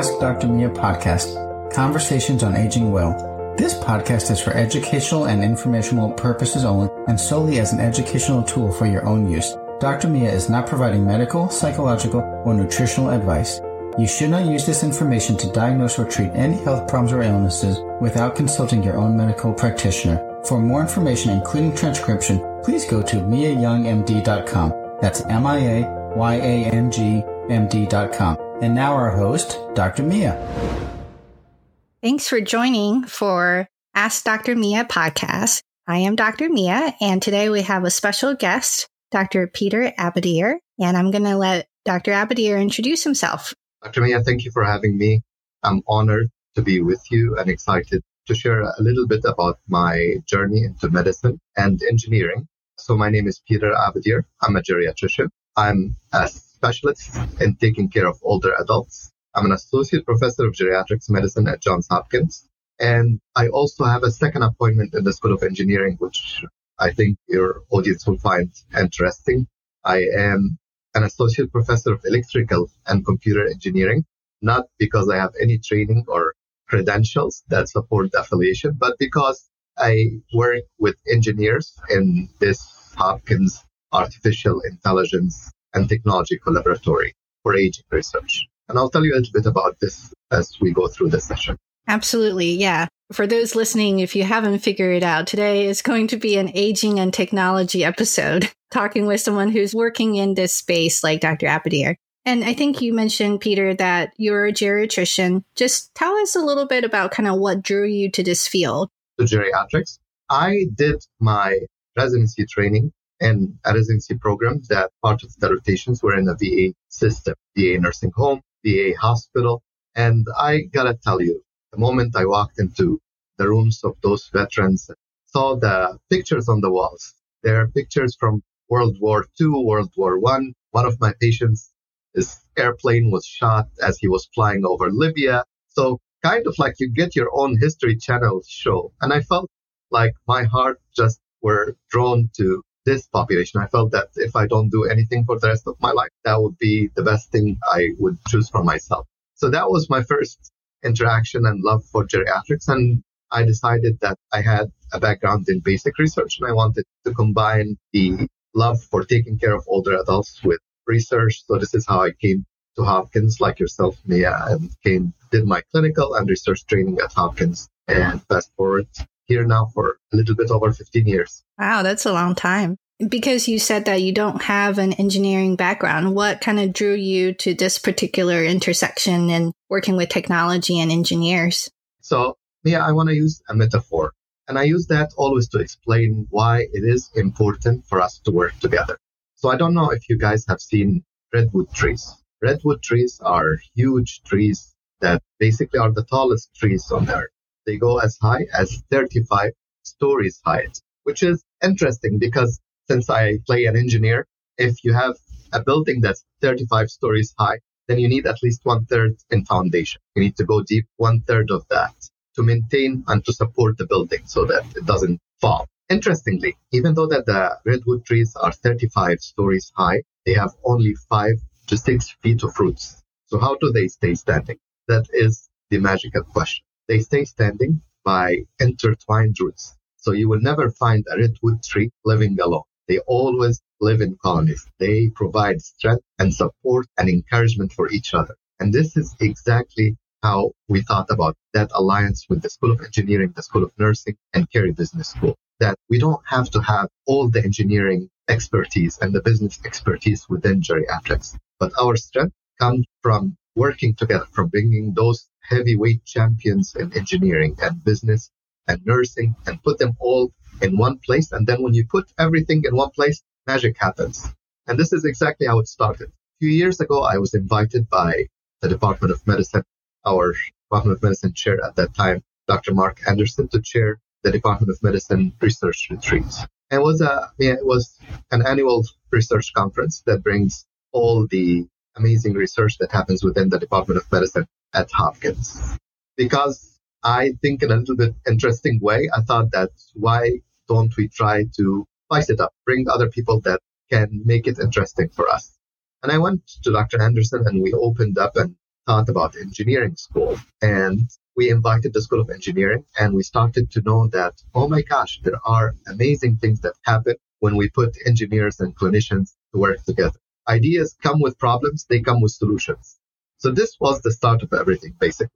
Ask Dr. Mia podcast, Conversations on Aging Well. This podcast is for educational and informational purposes only and solely as an educational tool for your own use. Dr. Mia is not providing medical, psychological, or nutritional advice. You should not use this information to diagnose or treat any health problems or illnesses without consulting your own medical practitioner. For more information, including transcription, please go to miayangmd.com. That's M-I-A-Y-A-N-G-M-D.com. And now our host, Dr. Mia. Thanks for joining for Ask Dr. Mia podcast. I am Dr. Mia, and today we have a special guest, Dr. Peter Abadir, and I'm going to let Dr. Abadir introduce himself. Dr. Mia, thank you for having me. I'm honored to be with you and excited to share a little bit about my journey into medicine and engineering. So my name is Peter Abadir. I'm a geriatrician. I'm a specialist in taking care of older adults. I'm an associate professor of geriatrics medicine at Johns Hopkins. And I also have a second appointment in the School of Engineering, which I think your audience will find interesting. I am an associate professor of electrical and computer engineering, not because I have any training or credentials that support the affiliation, but because I work with engineers in this Hopkins Artificial Intelligence and Technology Collaboratory for aging research. And I'll tell you a little bit about this as we go through the session. Absolutely. Yeah. For those listening, if you haven't figured it out, today is going to be an aging and technology episode, talking with someone who's working in this space like Dr. Abadir. And I think you mentioned, Peter, that you're a geriatrician. Just tell us a little bit about kind of what drew you to this field. The geriatrics. I did my residency training in a residency program that part of the rotations were in the VA system, VA nursing home, VA hospital. And I gotta tell you, the moment I walked into the rooms of those veterans, saw the pictures on the walls. There are pictures from World War II, World War One. One of my patients, his airplane was shot as he was flying over Libya. So kind of like you get your own History Channel show. And I felt like my heart just were drawn to this population. I felt that if I don't do anything for the rest of my life, that would be the best thing I would choose for myself. So that was my first interaction and love for geriatrics. And I decided that I had a background in basic research and I wanted to combine the love for taking care of older adults with research. So this is how I came to Hopkins, like yourself, Mia, and came, did my clinical and research training at Hopkins. And fast forward here now for a little bit over 15 years. Wow, that's a long time. Because you said that you don't have an engineering background, what kind of drew you to this particular intersection and working with technology and engineers? So, yeah, I want to use a metaphor. And I use that always to explain why it is important for us to work together. So I don't know if you guys have seen redwood trees. Redwood trees are huge trees that basically are the tallest trees on earth. They go as high as 35 stories height, which is interesting because since I play an engineer, if you have a building that's 35 stories high, then you need at least one third in foundation. You need to go deep one third of that to maintain and to support the building so that it doesn't fall. Interestingly, even though that the redwood trees are 35 stories high, they have only five to six feet of roots. So how do they stay standing? That is the magical question. They stay standing by intertwined roots. So you will never find a redwood tree living alone. They always live in colonies. They provide strength and support and encouragement for each other. And this is exactly how we thought about that alliance with the School of Engineering, the School of Nursing, and Carey Business School. That we don't have to have all the engineering expertise and the business expertise within geriatrics, but our strength comes from working together, from bringing those heavyweight champions in engineering and business and nursing and put them all in one place. And then when you put everything in one place, magic happens. And this is exactly how it started. A few years ago, I was invited by the Department of Medicine, our Department of Medicine chair at that time, Dr. Mark Anderson, to chair the Department of Medicine research retreat. And it was a, yeah, it was an annual research conference that brings all the amazing research that happens within the Department of Medicine at Hopkins. Because I think in a little bit interesting way, I thought that why don't we try to spice it up, bring other people that can make it interesting for us? And I went to Dr. Anderson and we opened up and thought about engineering school and we invited the School of Engineering and we started to know that, oh my gosh, there are amazing things that happen when we put engineers and clinicians to work together. Ideas come with problems, they come with solutions. So this was the start of everything, basically.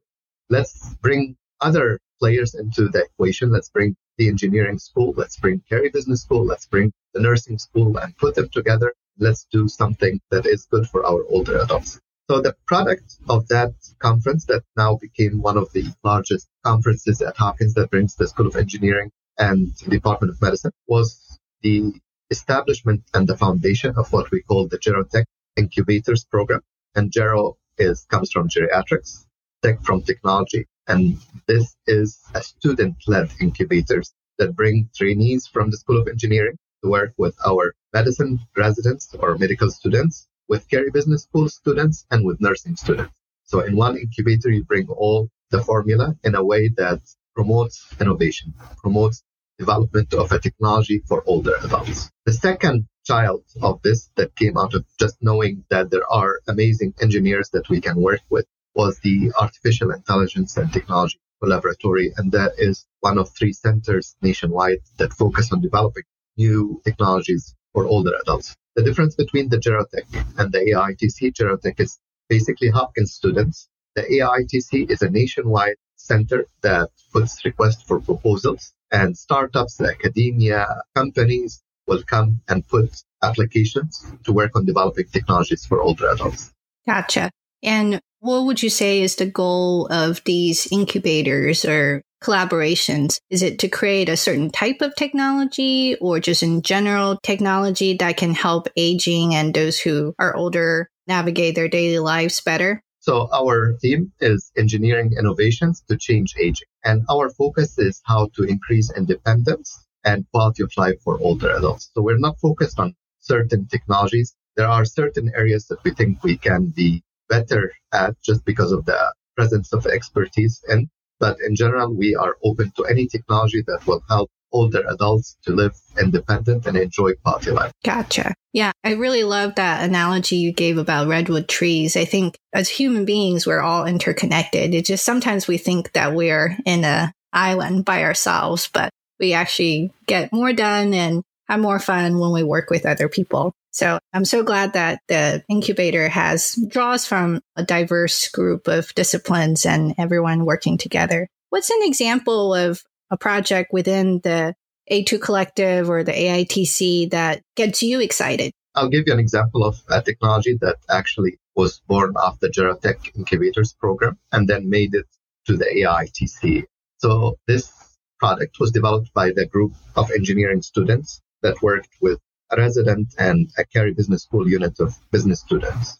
Let's bring other players into the equation. Let's bring the engineering school. Let's bring Carey Business School. Let's bring the nursing school and put them together. Let's do something that is good for our older adults. So the product of that conference that now became one of the largest conferences at Hopkins that brings the School of Engineering and Department of Medicine was the establishment and the foundation of what we call the Gerotech Incubators Program. And Gero is comes from geriatrics, tech from technology, and this is a student-led incubators that bring trainees from the School of Engineering to work with our medicine residents or medical students with Carey Business School students and with nursing students. So in one incubator, you bring all the formula in a way that promotes innovation, promotes development of a technology for older adults. The second child of this that came out of just knowing that there are amazing engineers that we can work with was the Artificial Intelligence and Technology Laboratory. And that is one of three centers nationwide that focus on developing new technologies for older adults. The difference between the Gerotech and the AITC, Gerotech is basically Hopkins students. The AITC is a nationwide center that puts requests for proposals and startups, academia, companies will come and put applications to work on developing technologies for older adults. Gotcha. And what would you say is the goal of these incubators or collaborations? Is it to create a certain type of technology or just in general technology that can help aging and those who are older navigate their daily lives better? So our theme is engineering innovations to change aging. And our focus is how to increase independence and quality of life for older adults. So we're not focused on certain technologies. There are certain areas that we think we can be better at just because of the presence of expertise in. But in general, we are open to any technology that will help older adults to live independent and enjoy quality life. Gotcha. Yeah, I really love that analogy you gave about redwood trees. I think as human beings, we're all interconnected. It just sometimes we think that we're in a island by ourselves, but we actually get more done and have more fun when we work with other people. So I'm so glad that the incubator has draws from a diverse group of disciplines and everyone working together. What's an example of a project within the A2 Collective or the AITC that gets you excited? I'll give you an example of a technology that actually was born off the Gerotech Incubators program and then made it to the AITC. So this product was developed by the group of engineering students that worked with a resident and a Carey Business School unit of business students.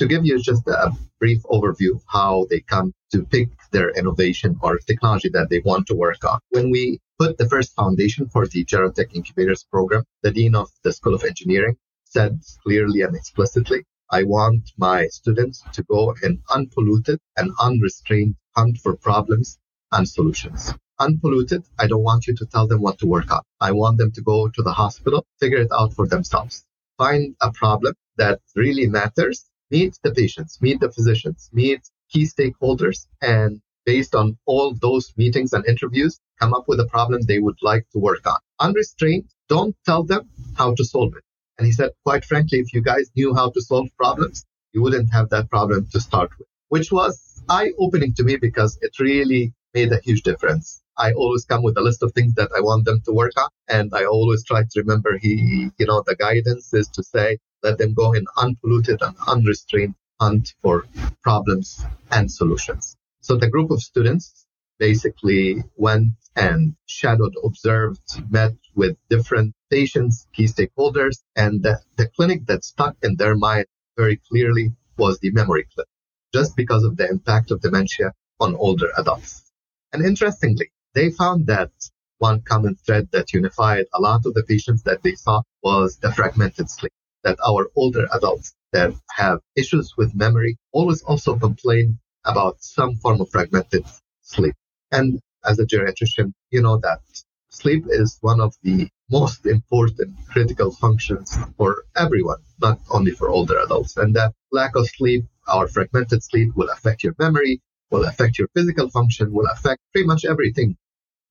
To give you just a brief overview of how they come to pick their innovation or technology that they want to work on. When we put the first foundation for the Gerotech Incubators program, the Dean of the School of Engineering said clearly and explicitly, I want my students to go in unpolluted and unrestrained hunt for problems and solutions unpolluted. I don't want you to tell them what to work on. I want them to go to the hospital, figure it out for themselves. Find a problem that really matters. Meet the patients, meet the physicians, meet key stakeholders, and based on all those meetings and interviews, come up with a problem they would like to work on. Unrestrained, don't tell them how to solve it. And he said, quite frankly, if you guys knew how to solve problems, you wouldn't have that problem to start with, which was eye opening to me because it really made a huge difference. I always come with a list of things that I want them to work on. And I always try to remember he, you know, the guidance is to say, let them go in unpolluted and unrestrained hunt for problems and solutions. So the group of students basically went and shadowed, observed, met with different patients, key stakeholders, and the, the clinic that stuck in their mind very clearly was the memory clinic, just because of the impact of dementia on older adults. And interestingly, they found that one common thread that unified a lot of the patients that they saw was the fragmented sleep. That our older adults that have issues with memory always also complain about some form of fragmented sleep. And as a geriatrician, you know that sleep is one of the most important critical functions for everyone, not only for older adults. And that lack of sleep our fragmented sleep will affect your memory, will affect your physical function, will affect pretty much everything,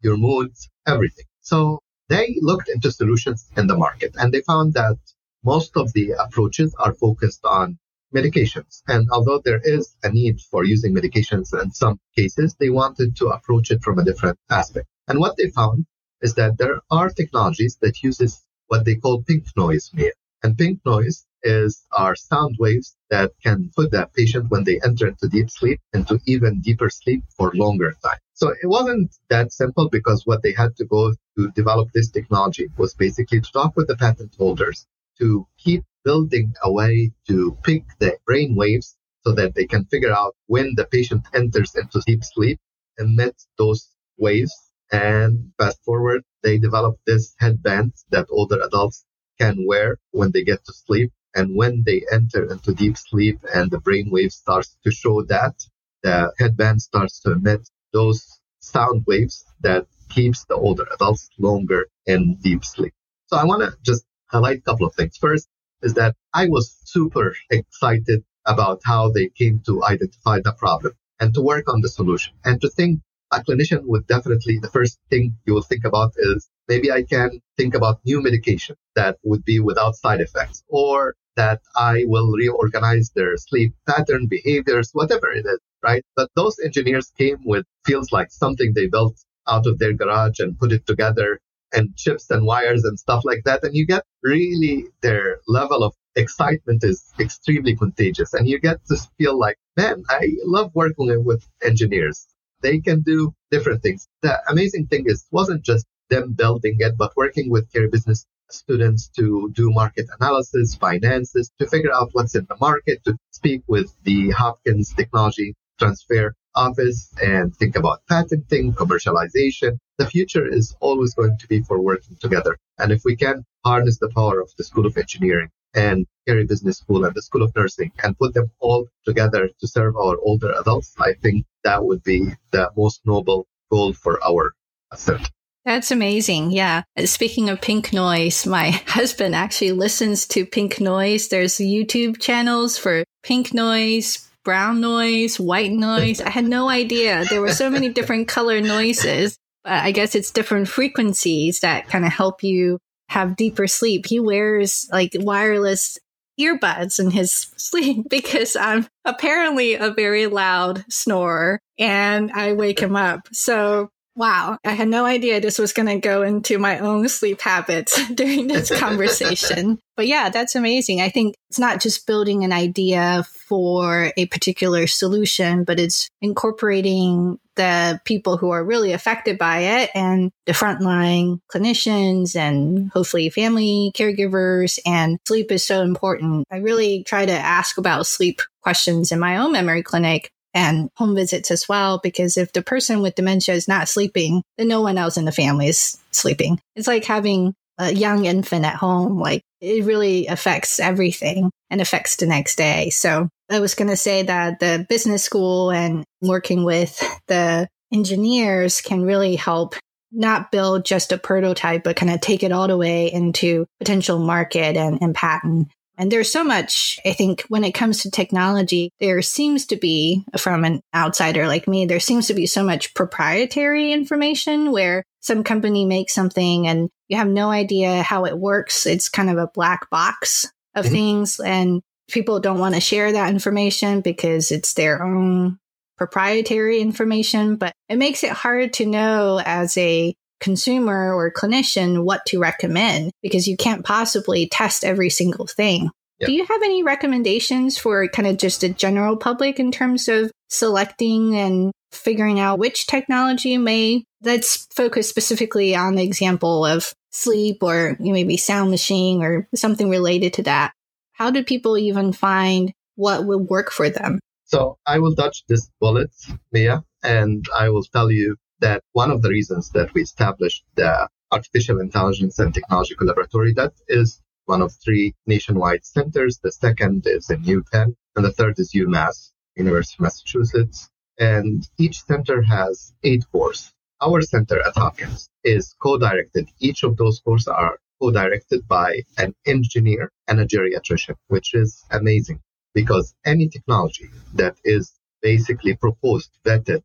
your moods, everything. So they looked into solutions in the market and they found that most of the approaches are focused on medications. And although there is a need for using medications in some cases, they wanted to approach it from a different aspect. And what they found is that there are technologies that uses what they call pink noise here, And pink noise is our sound waves that can put that patient when they enter into deep sleep into even deeper sleep for longer time. So it wasn't that simple because what they had to go to develop this technology was basically to talk with the patent holders to keep building a way to pick the brain waves so that they can figure out when the patient enters into deep sleep, and emit those waves. And fast forward, they developed this headband that older adults can wear when they get to sleep. And when they enter into deep sleep and the brain wave starts to show that, the headband starts to emit those sound waves that keeps the older adults longer in deep sleep. So I want to just highlight a couple of things. First is that I was super excited about how they came to identify the problem and to work on the solution and to think a clinician would definitely, the first thing you will think about is maybe I can think about new medication that would be without side effects or that I will reorganize their sleep pattern, behaviors, whatever it is, right? But those engineers came with feels like something they built out of their garage and put it together and chips and wires and stuff like that. And you get really their level of excitement is extremely contagious. And you get to feel like, man, I love working with engineers. They can do different things. The amazing thing is, wasn't just them building it, but working with Carey Business students to do market analysis, finances, to figure out what's in the market, to speak with the Hopkins Technology Transfer Office and think about patenting, commercialization. The future is always going to be for working together. And if we can harness the power of the School of Engineering and Carey Business School and the School of Nursing and put them all together to serve our older adults, I think that would be the most noble goal for our center. That's amazing. Yeah. Speaking of pink noise, my husband actually listens to pink noise. There's YouTube channels for pink noise, brown noise, white noise. I had no idea. There were so many different color noises. But I guess it's different frequencies that kind of help you have deeper sleep. He wears like wireless earbuds in his sleep because I'm apparently a very loud snorer and I wake him up. So Wow, I had no idea this was going to go into my own sleep habits during this conversation. but yeah, that's amazing. I think it's not just building an idea for a particular solution, but it's incorporating the people who are really affected by it and the frontline clinicians and hopefully family caregivers. And sleep is so important. I really try to ask about sleep questions in my own memory clinic and home visits as well. Because if the person with dementia is not sleeping, then no one else in the family is sleeping. It's like having a young infant at home. Like it really affects everything and affects the next day. So I was going to say that the business school and working with the engineers can really help not build just a prototype, but kind of take it all the way into potential market and, and patent and there's so much, I think, when it comes to technology, there seems to be, from an outsider like me, there seems to be so much proprietary information where some company makes something and you have no idea how it works. It's kind of a black box of mm-hmm. things. And people don't want to share that information because it's their own proprietary information, but it makes it hard to know as a consumer or clinician what to recommend because you can't possibly test every single thing. Yep. Do you have any recommendations for kind of just a general public in terms of selecting and figuring out which technology may let's focus specifically on the example of sleep or maybe sound machine or something related to that. How do people even find what would work for them? So I will touch this bullet, Mia, and I will tell you that one of the reasons that we established the Artificial Intelligence and Technology Laboratory, that is one of three nationwide centers. The second is in UPenn, and the third is UMass, University of Massachusetts. And each center has eight courses. Our center at Hopkins is co-directed. Each of those courses are co-directed by an engineer and a geriatrician, which is amazing. because any technology that is basically proposed, vetted,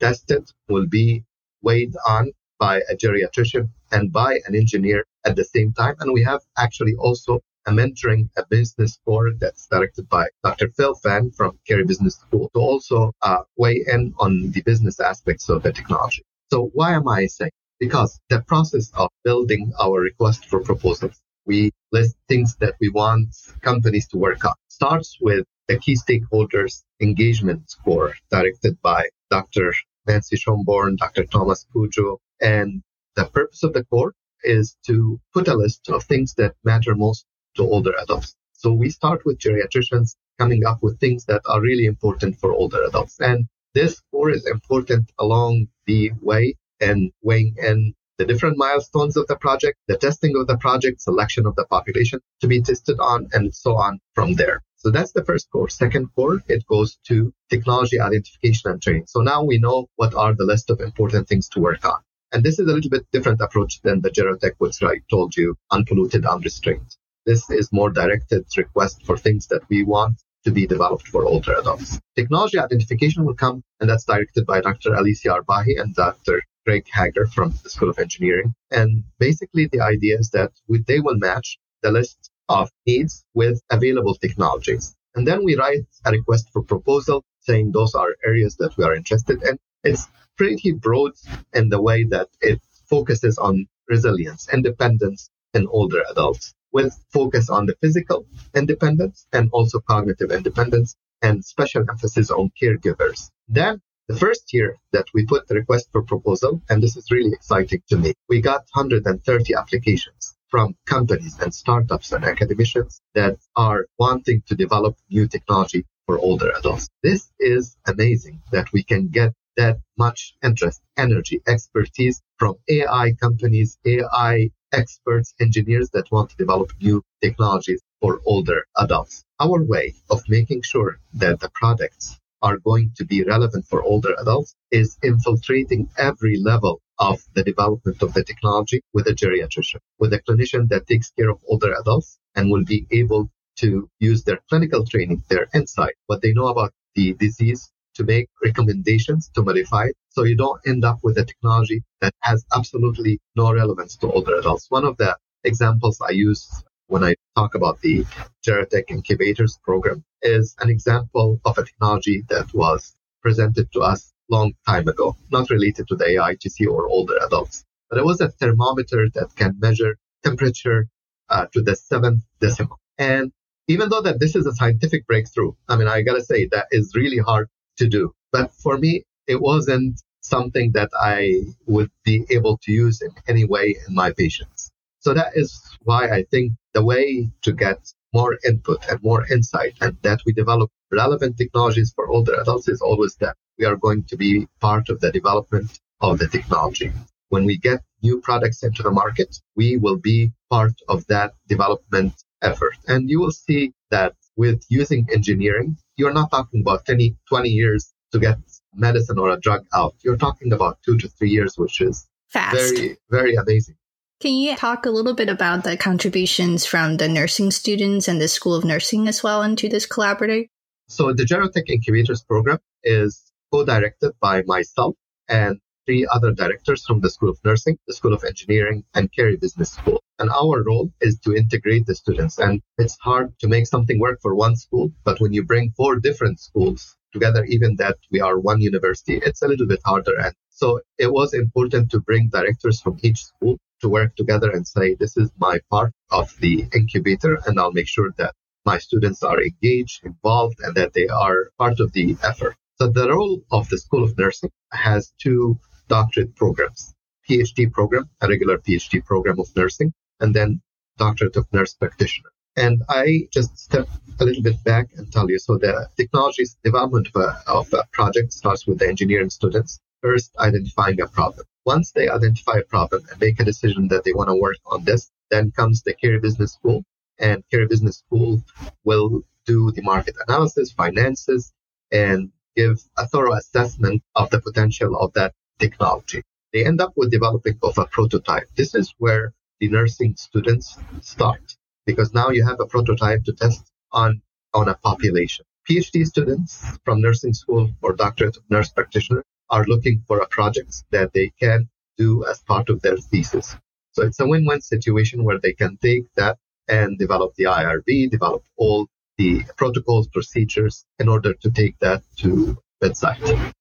tested will be weighed on by a geriatrician and by an engineer at the same time. And we have actually also a mentoring a business board that's directed by Dr. Phil Phan from Carey Business School to also uh, weigh in on the business aspects of the technology. So why am I saying? Because the process of building our request for proposals, we list things that we want companies to work on, starts with the key stakeholders engagement score directed by Dr. Nancy Schoenborn, Dr. Thomas Cudjoe, and the purpose of the core is to put a list of things that matter most to older adults. So we start with geriatricians coming up with things that are really important for older adults. And this score is important along the way and weighing in the different milestones of the project, the testing of the project, selection of the population to be tested on, and so on from there. So that's the first core. Second core, it goes to technology identification and training. So now we know what are the list of important things to work on. And this is a little bit different approach than the Gerotech, which I told you, unpolluted, unrestrained. This is more directed request for things that we want to be developed for older adults. Technology identification will come, and that's directed by Dr. Alicia Arbaje and Dr. Greg Hager from the School of Engineering. And basically, the idea is that we, they will match the list of needs with available technologies. And then we write a request for proposal saying those are areas that we are interested in. It's pretty broad in the way that it focuses on resilience, independence in older adults with focus on the physical independence and also cognitive independence and special emphasis on caregivers. Then the first year that we put the request for proposal, and this is really exciting to me, we got 130 applications from companies and startups and academicians that are wanting to develop new technology for older adults. This is amazing that we can get that much interest, energy, expertise from AI companies, AI experts, engineers that want to develop new technologies for older adults. Our way of making sure that the products are going to be relevant for older adults is infiltrating every level of the development of the technology with a geriatrician, with a clinician that takes care of older adults and will be able to use their clinical training, their insight, what they know about the disease to make recommendations to modify it. So you don't end up with a technology that has absolutely no relevance to older adults. One of the examples I use when I talk about the Gerotech Incubators program is an example of a technology that was presented to us long time ago, not related to the AITC or older adults. But it was a thermometer that can measure temperature uh, to the seventh decimal. And even though that this is a scientific breakthrough, I mean, I gotta say that is really hard to do. But for me, it wasn't something that I would be able to use in any way in my patients. So that is why I think the way to get more input and more insight and that we develop relevant technologies for older adults is always that we are going to be part of the development of the technology. When we get new products into the market, we will be part of that development effort. And you will see that with using engineering, you're not talking about 20, 20 years to get medicine or a drug out. You're talking about two to three years, which is Fast. very, very amazing. Can you talk a little bit about the contributions from the nursing students and the School of Nursing as well into this collaborative? So the Gerotech Incubators program is co-directed by myself and three other directors from the School of Nursing, the School of Engineering, and Carey Business School. And our role is to integrate the students. And it's hard to make something work for one school, but when you bring four different schools together, even that we are one university, it's a little bit harder. And so it was important to bring directors from each school to work together and say, this is my part of the incubator, and I'll make sure that my students are engaged, involved, and that they are part of the effort. So the role of the School of Nursing has two doctorate programs, PhD program, a regular PhD program of nursing, and then doctorate of nurse practitioner. And I just step a little bit back and tell you. So the technologies development of a, of a project starts with the engineering students first identifying a problem. Once they identify a problem and make a decision that they want to work on this, then comes the Carey Business School, and Carey Business School will do the market analysis, finances, and give a thorough assessment of the potential of that technology. They end up with developing of a prototype. This is where the nursing students start because now you have a prototype to test on on a population. PhD students from nursing school or doctorate of nurse practitioner are looking for a project that they can do as part of their thesis. So it's a win-win situation where they can take that and develop the IRB, develop all the protocols, procedures in order to take that to bedside.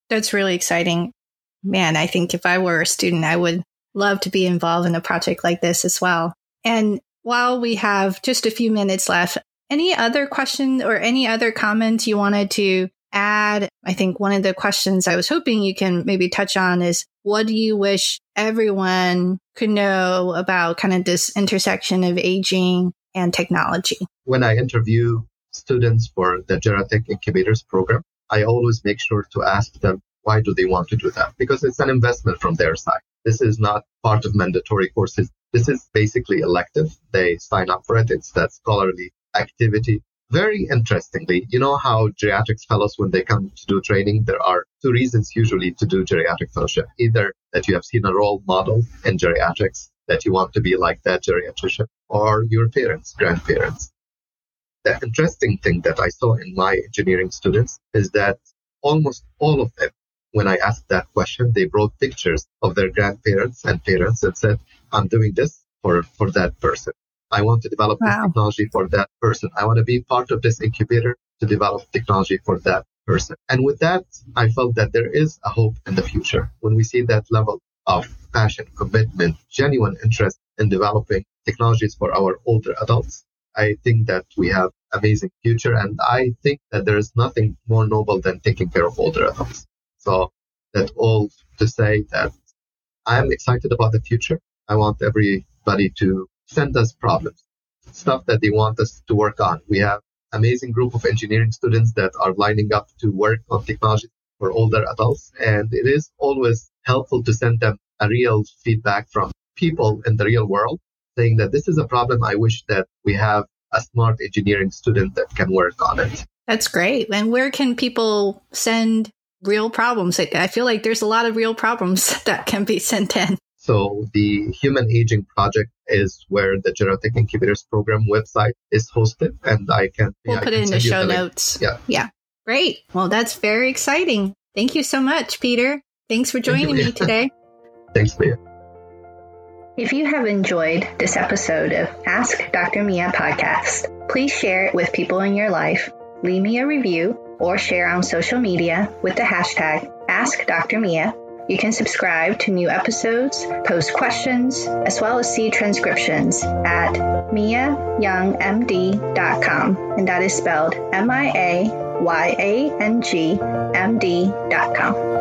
That's really exciting. Man, I think if I were a student, I would love to be involved in a project like this as well. And while we have just a few minutes left, any other questions or any other comments you wanted to add? I think one of the questions I was hoping you can maybe touch on is what do you wish everyone could know about kind of this intersection of aging and technology? When I interview students for the Gerotech Incubators program, I always make sure to ask them why do they want to do that? Because it's an investment from their side. This is not part of mandatory courses. This is basically elective. They sign up for it. It's that scholarly activity. Very interestingly, you know how geriatrics fellows, when they come to do training, there are two reasons usually to do geriatric fellowship. Either that you have seen a role model in geriatrics, that you want to be like that geriatrician, or your parents, grandparents. The interesting thing that I saw in my engineering students is that almost all of them, when I asked that question, they brought pictures of their grandparents and parents and said, I'm doing this for, for that person. I want to develop wow. this technology for that person. I want to be part of this incubator to develop technology for that person. And with that, I felt that there is a hope in the future when we see that level of passion, commitment, genuine interest in developing technologies for our older adults. I think that we have amazing future. And I think that there is nothing more noble than taking care of older adults. So that all to say that I'm excited about the future. I want everybody to send us problems, stuff that they want us to work on. We have amazing group of engineering students that are lining up to work on technology for older adults. And it is always helpful to send them a real feedback from people in the real world saying that this is a problem. I wish that we have a smart engineering student that can work on it. That's great. And where can people send real problems? I feel like there's a lot of real problems that can be sent in. So the Human Aging Project is where the Gerotech Incubators Program website is hosted, and I can we'll yeah, put it in the show the notes. Yeah, yeah, great. Well, that's very exciting. Thank you so much, Peter. Thanks for joining me today. Thanks, Mia. If you have enjoyed this episode of Ask Dr. Mia podcast, please share it with people in your life, leave me a review, or share on social media with the hashtag Ask Dr. Mia you can subscribe to new episodes, post questions, as well as see transcriptions at miayangmd.com, and that is spelled M I A Y A N G M D.com.